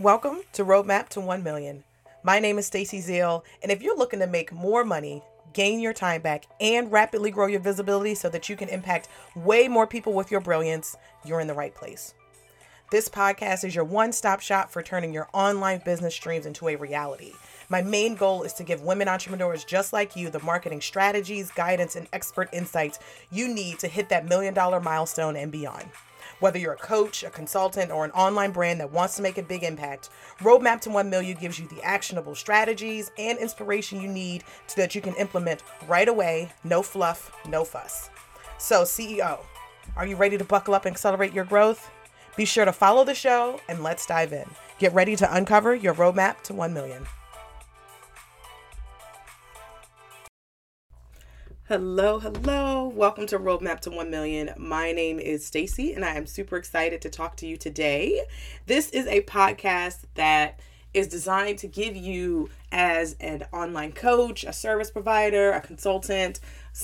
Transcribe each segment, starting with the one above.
Welcome to Roadmap to 1 Million. My name is Stacy Zeal, and if you're looking to make more money, gain your time back, and rapidly grow your visibility so that you can impact way more people with your brilliance, you're in the right place. This podcast is your one stop shop for turning your online business dreams into a reality. My main goal is to give women entrepreneurs just like you the marketing strategies, guidance, and expert insights you need to hit that million dollar milestone and beyond. Whether you're a coach, a consultant, or an online brand that wants to make a big impact, Roadmap to 1 Million gives you the actionable strategies and inspiration you need so that you can implement right away, no fluff, no fuss. So, CEO, are you ready to buckle up and accelerate your growth? Be sure to follow the show and let's dive in. Get ready to uncover your roadmap to 1 million. Hello, hello. Welcome to Roadmap to 1 Million. My name is Stacy and I am super excited to talk to you today. This is a podcast that is designed to give you as an online coach, a service provider, a consultant,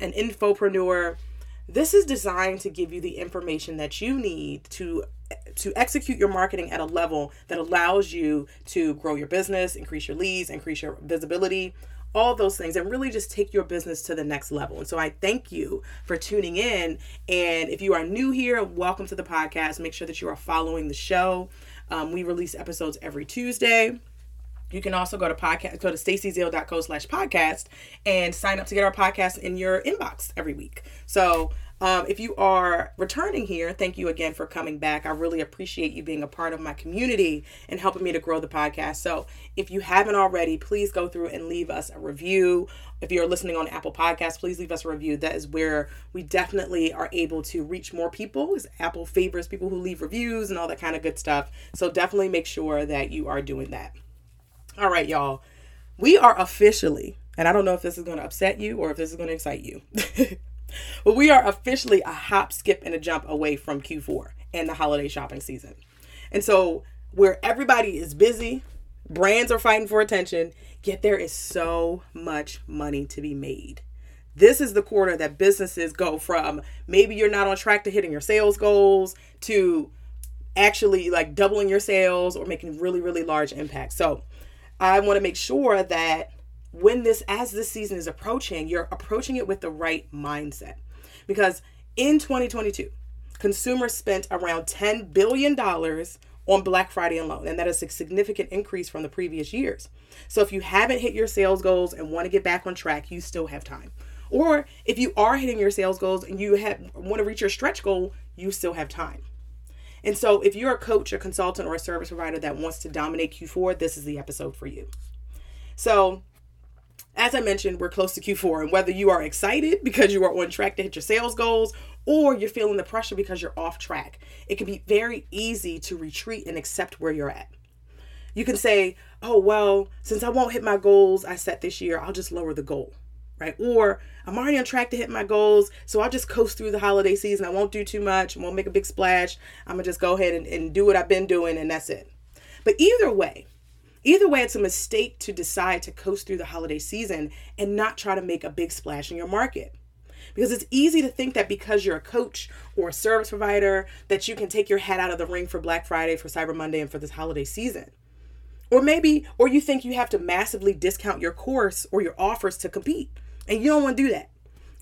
an infopreneur. This is designed to give you the information that you need to to execute your marketing at a level that allows you to grow your business, increase your leads, increase your visibility, all those things and really just take your business to the next level. And so I thank you for tuning in. And if you are new here, welcome to the podcast. Make sure that you are following the show. Um, we release episodes every Tuesday. You can also go to podcast, go to stacyzeal.co slash podcast and sign up to get our podcast in your inbox every week. So um, if you are returning here, thank you again for coming back. I really appreciate you being a part of my community and helping me to grow the podcast. So, if you haven't already, please go through and leave us a review. If you're listening on Apple Podcasts, please leave us a review. That is where we definitely are able to reach more people. Is Apple favors people who leave reviews and all that kind of good stuff. So, definitely make sure that you are doing that. All right, y'all. We are officially, and I don't know if this is going to upset you or if this is going to excite you. But we are officially a hop, skip, and a jump away from Q4 and the holiday shopping season. And so, where everybody is busy, brands are fighting for attention, yet there is so much money to be made. This is the quarter that businesses go from maybe you're not on track to hitting your sales goals to actually like doubling your sales or making really, really large impacts. So, I want to make sure that when this as this season is approaching you're approaching it with the right mindset because in 2022 consumers spent around 10 billion dollars on Black Friday alone, and that is a significant increase from the previous years. So, if you haven't hit your sales goals and want to get back on track, you still have time. Or if you are hitting your sales goals and you have want to reach your stretch goal, you still have time. And so, if you're a coach, a consultant, or a service provider that wants to dominate Q4, this is the episode for you. So, as I mentioned, we're close to Q4, and whether you are excited because you are on track to hit your sales goals or you're feeling the pressure because you're off track, it can be very easy to retreat and accept where you're at. You can say, oh, well, since I won't hit my goals I set this year, I'll just lower the goal, right? Or I'm already on track to hit my goals, so I'll just coast through the holiday season. I won't do too much, won't make a big splash. I'm gonna just go ahead and, and do what I've been doing, and that's it. But either way, Either way, it's a mistake to decide to coast through the holiday season and not try to make a big splash in your market. Because it's easy to think that because you're a coach or a service provider, that you can take your head out of the ring for Black Friday, for Cyber Monday, and for this holiday season. Or maybe, or you think you have to massively discount your course or your offers to compete, and you don't want to do that.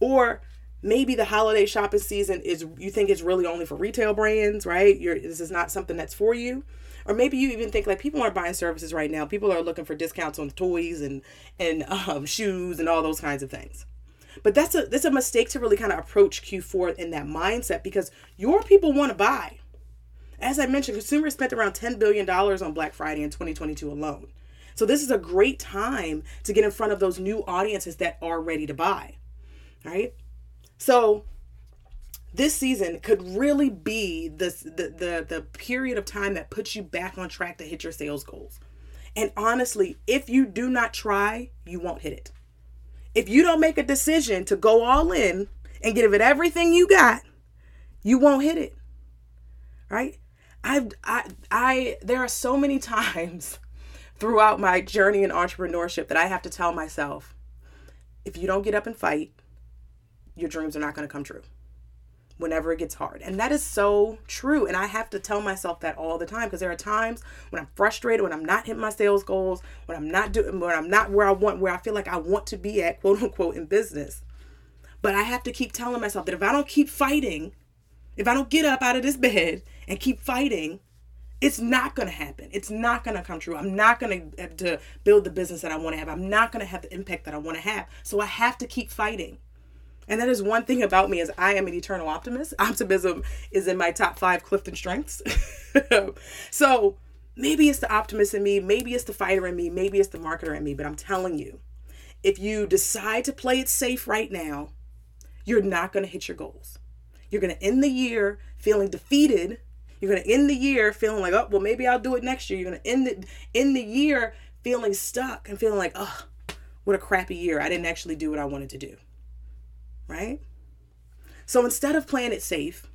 Or maybe the holiday shopping season is you think it's really only for retail brands, right? You're, this is not something that's for you or maybe you even think like people aren't buying services right now. People are looking for discounts on toys and and um, shoes and all those kinds of things. But that's a that's a mistake to really kind of approach Q4 in that mindset because your people want to buy. As I mentioned, consumers spent around $10 billion on Black Friday in 2022 alone. So this is a great time to get in front of those new audiences that are ready to buy. Right? So this season could really be this the, the the period of time that puts you back on track to hit your sales goals. And honestly, if you do not try, you won't hit it. If you don't make a decision to go all in and give it everything you got, you won't hit it. Right? I've I I there are so many times throughout my journey in entrepreneurship that I have to tell myself, if you don't get up and fight, your dreams are not going to come true whenever it gets hard. And that is so true. And I have to tell myself that all the time because there are times when I'm frustrated, when I'm not hitting my sales goals, when I'm not doing when I'm not where I want where I feel like I want to be at, quote unquote, in business. But I have to keep telling myself that if I don't keep fighting, if I don't get up out of this bed and keep fighting, it's not going to happen. It's not going to come true. I'm not going to build the business that I want to have. I'm not going to have the impact that I want to have. So I have to keep fighting. And that is one thing about me is I am an eternal optimist. Optimism is in my top 5 Clifton strengths. so maybe it's the optimist in me, maybe it's the fighter in me, maybe it's the marketer in me, but I'm telling you, if you decide to play it safe right now, you're not going to hit your goals. You're going to end the year feeling defeated. You're going to end the year feeling like, oh, well, maybe I'll do it next year. You're going to end the, end the year feeling stuck and feeling like, oh, what a crappy year. I didn't actually do what I wanted to do. Right? So instead of playing it safe,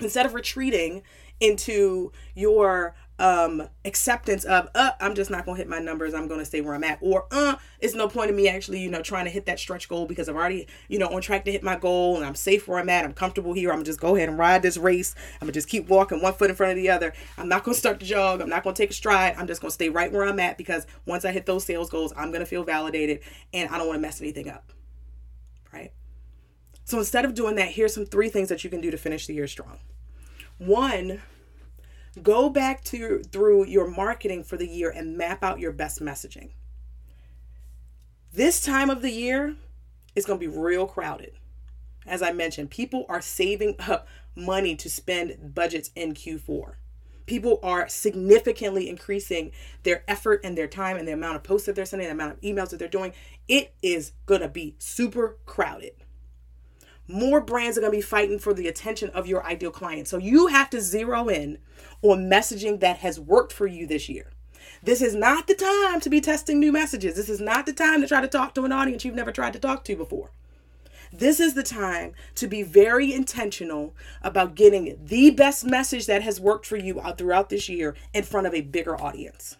instead of retreating into your um acceptance of uh i'm just not gonna hit my numbers i'm gonna stay where i'm at or uh it's no point in me actually you know trying to hit that stretch goal because i'm already you know on track to hit my goal and i'm safe where i'm at i'm comfortable here i'm gonna just go ahead and ride this race i'm gonna just keep walking one foot in front of the other i'm not gonna start to jog i'm not gonna take a stride i'm just gonna stay right where i'm at because once i hit those sales goals i'm gonna feel validated and i don't want to mess anything up so instead of doing that here's some three things that you can do to finish the year strong one Go back to through your marketing for the year and map out your best messaging. This time of the year is going to be real crowded. As I mentioned, people are saving up money to spend budgets in Q4. People are significantly increasing their effort and their time and the amount of posts that they're sending, the amount of emails that they're doing. It is going to be super crowded more brands are going to be fighting for the attention of your ideal client. So you have to zero in on messaging that has worked for you this year. This is not the time to be testing new messages. This is not the time to try to talk to an audience you've never tried to talk to before. This is the time to be very intentional about getting the best message that has worked for you throughout this year in front of a bigger audience.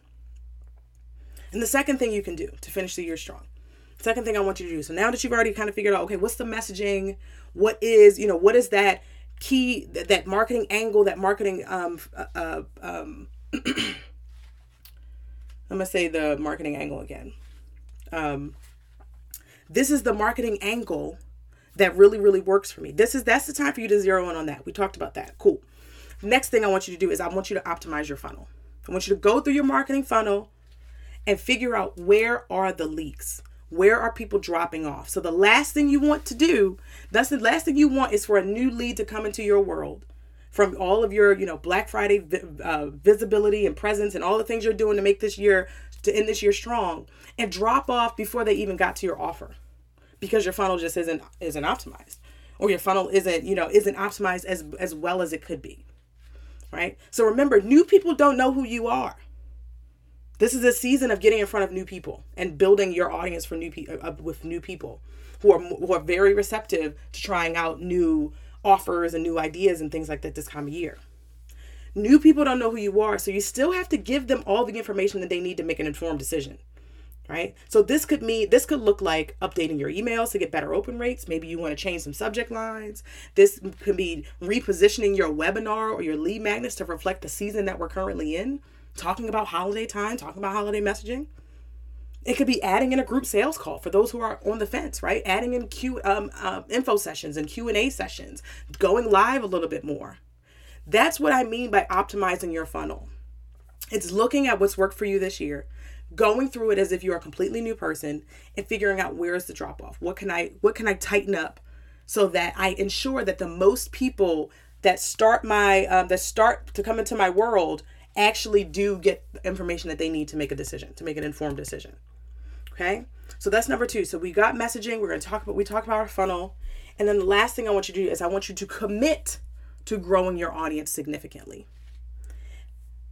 And the second thing you can do to finish the year strong Second thing I want you to do. So now that you've already kind of figured out, okay, what's the messaging? What is, you know, what is that key, that, that marketing angle, that marketing, um, uh, uh um, I'm gonna say the marketing angle again. Um, this is the marketing angle that really, really works for me. This is that's the time for you to zero in on that. We talked about that. Cool. Next thing I want you to do is I want you to optimize your funnel. I want you to go through your marketing funnel and figure out where are the leaks. Where are people dropping off? So the last thing you want to do, that's the last thing you want is for a new lead to come into your world from all of your, you know, Black Friday uh, visibility and presence and all the things you're doing to make this year to end this year strong and drop off before they even got to your offer because your funnel just isn't isn't optimized or your funnel isn't, you know, isn't optimized as as well as it could be. Right? So remember, new people don't know who you are. This is a season of getting in front of new people and building your audience for new people uh, with new people who are who are very receptive to trying out new offers and new ideas and things like that this time of year. New people don't know who you are, so you still have to give them all the information that they need to make an informed decision. Right? So this could mean this could look like updating your emails to get better open rates. Maybe you want to change some subject lines. This could be repositioning your webinar or your lead magnets to reflect the season that we're currently in talking about holiday time, talking about holiday messaging. It could be adding in a group sales call for those who are on the fence, right? Adding in Q um, uh, info sessions and Q and A sessions, going live a little bit more. That's what I mean by optimizing your funnel. It's looking at what's worked for you this year, going through it as if you're a completely new person, and figuring out where's the drop off. What can I what can I tighten up so that I ensure that the most people that start my um, that start to come into my world actually do get information that they need to make a decision, to make an informed decision. Okay? So that's number two. So we got messaging. We're going to talk about, we talk about our funnel. And then the last thing I want you to do is I want you to commit to growing your audience significantly.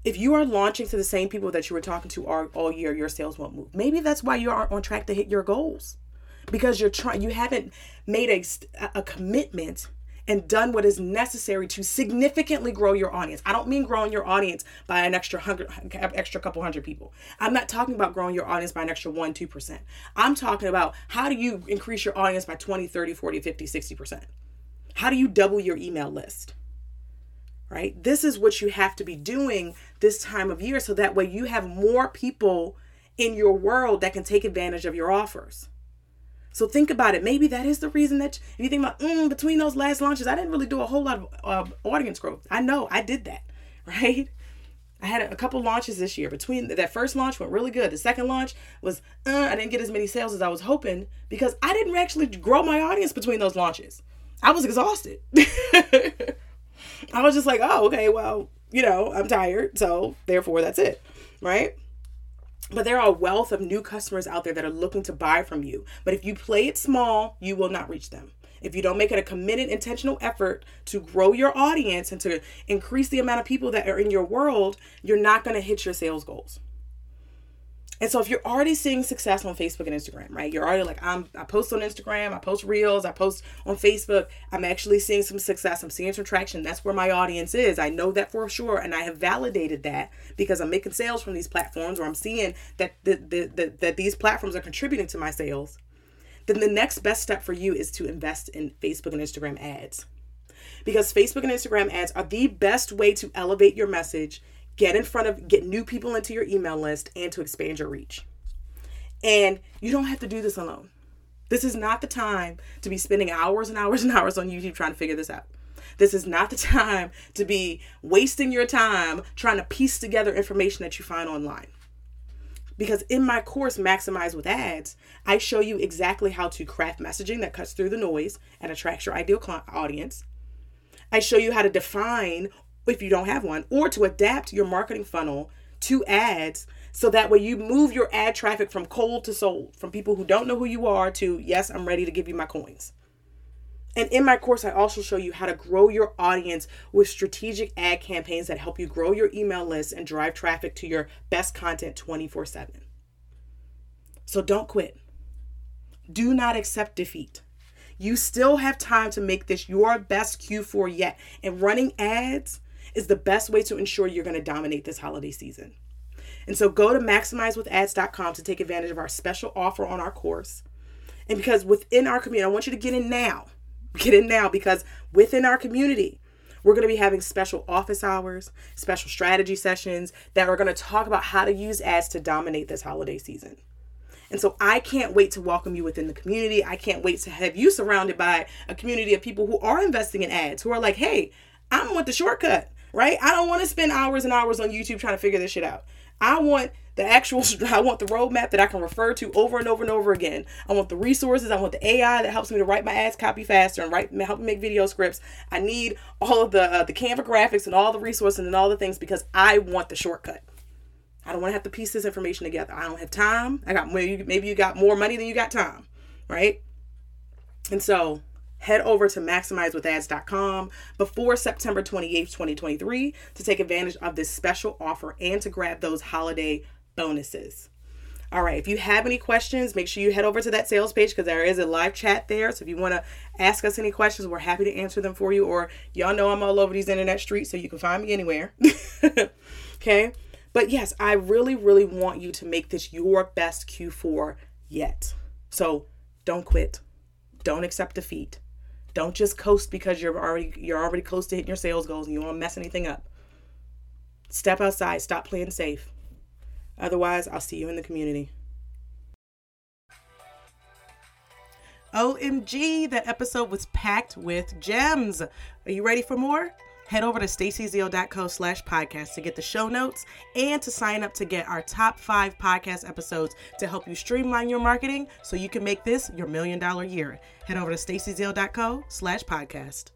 If you are launching to the same people that you were talking to all, all year, your sales won't move. Maybe that's why you aren't on track to hit your goals because you're trying, you haven't made a, a commitment and done what is necessary to significantly grow your audience. I don't mean growing your audience by an extra hundred, extra couple hundred people. I'm not talking about growing your audience by an extra one, 2%. I'm talking about how do you increase your audience by 20, 30, 40, 50, 60%. How do you double your email list? Right? This is what you have to be doing this time of year so that way you have more people in your world that can take advantage of your offers. So think about it. Maybe that is the reason that if you think about mm, between those last launches, I didn't really do a whole lot of uh, audience growth. I know I did that, right? I had a couple launches this year. Between that first launch went really good. The second launch was uh, I didn't get as many sales as I was hoping because I didn't actually grow my audience between those launches. I was exhausted. I was just like, oh, okay, well, you know, I'm tired, so therefore that's it, right? But there are a wealth of new customers out there that are looking to buy from you. But if you play it small, you will not reach them. If you don't make it a committed, intentional effort to grow your audience and to increase the amount of people that are in your world, you're not going to hit your sales goals. And so if you're already seeing success on Facebook and Instagram, right? You're already like, I'm I post on Instagram, I post reels, I post on Facebook. I'm actually seeing some success. I'm seeing some traction. That's where my audience is. I know that for sure. And I have validated that because I'm making sales from these platforms or I'm seeing that the, the, the, that these platforms are contributing to my sales. Then the next best step for you is to invest in Facebook and Instagram ads. Because Facebook and Instagram ads are the best way to elevate your message get in front of get new people into your email list and to expand your reach. And you don't have to do this alone. This is not the time to be spending hours and hours and hours on youtube trying to figure this out. This is not the time to be wasting your time trying to piece together information that you find online. Because in my course maximize with ads i show you exactly how to craft messaging that cuts through the noise and attracts your ideal audience. I show you how to define if you don't have one, or to adapt your marketing funnel to ads so that way you move your ad traffic from cold to sold, from people who don't know who you are to, yes, I'm ready to give you my coins. And in my course, I also show you how to grow your audience with strategic ad campaigns that help you grow your email list and drive traffic to your best content 24 7. So don't quit. Do not accept defeat. You still have time to make this your best Q4 yet. And running ads is the best way to ensure you're going to dominate this holiday season. And so go to maximizewithads.com to take advantage of our special offer on our course. And because within our community, I want you to get in now. Get in now because within our community, we're going to be having special office hours, special strategy sessions that are going to talk about how to use ads to dominate this holiday season. And so I can't wait to welcome you within the community. I can't wait to have you surrounded by a community of people who are investing in ads, who are like, hey, I'm with the shortcut right? I don't want to spend hours and hours on YouTube trying to figure this shit out. I want the actual I want the roadmap that I can refer to over and over and over again. I want the resources. I want the AI that helps me to write my ads copy faster and write help me make video scripts. I need all of the uh, the Canva graphics and all the resources and all the things because I want the shortcut. I don't want to have to piece this information together. I don't have time. I got maybe maybe you got more money than you got time, right? And so head over to maximizewithads.com before September 28th, 2023 to take advantage of this special offer and to grab those holiday bonuses. All right, if you have any questions, make sure you head over to that sales page because there is a live chat there. So if you want to ask us any questions, we're happy to answer them for you. Or y'all know I'm all over these internet streets, so you can find me anywhere. okay. But yes, I really, really want you to make this your best Q4 yet. So don't quit. Don't accept defeat. Don't just coast because you're already you're already close to hitting your sales goals and you to mess anything up. Step outside, stop playing safe. Otherwise, I'll see you in the community. OMG, that episode was packed with gems. Are you ready for more? Head over to stacyzeal.co slash podcast to get the show notes and to sign up to get our top five podcast episodes to help you streamline your marketing so you can make this your million dollar year. Head over to stacyzeal.co slash podcast.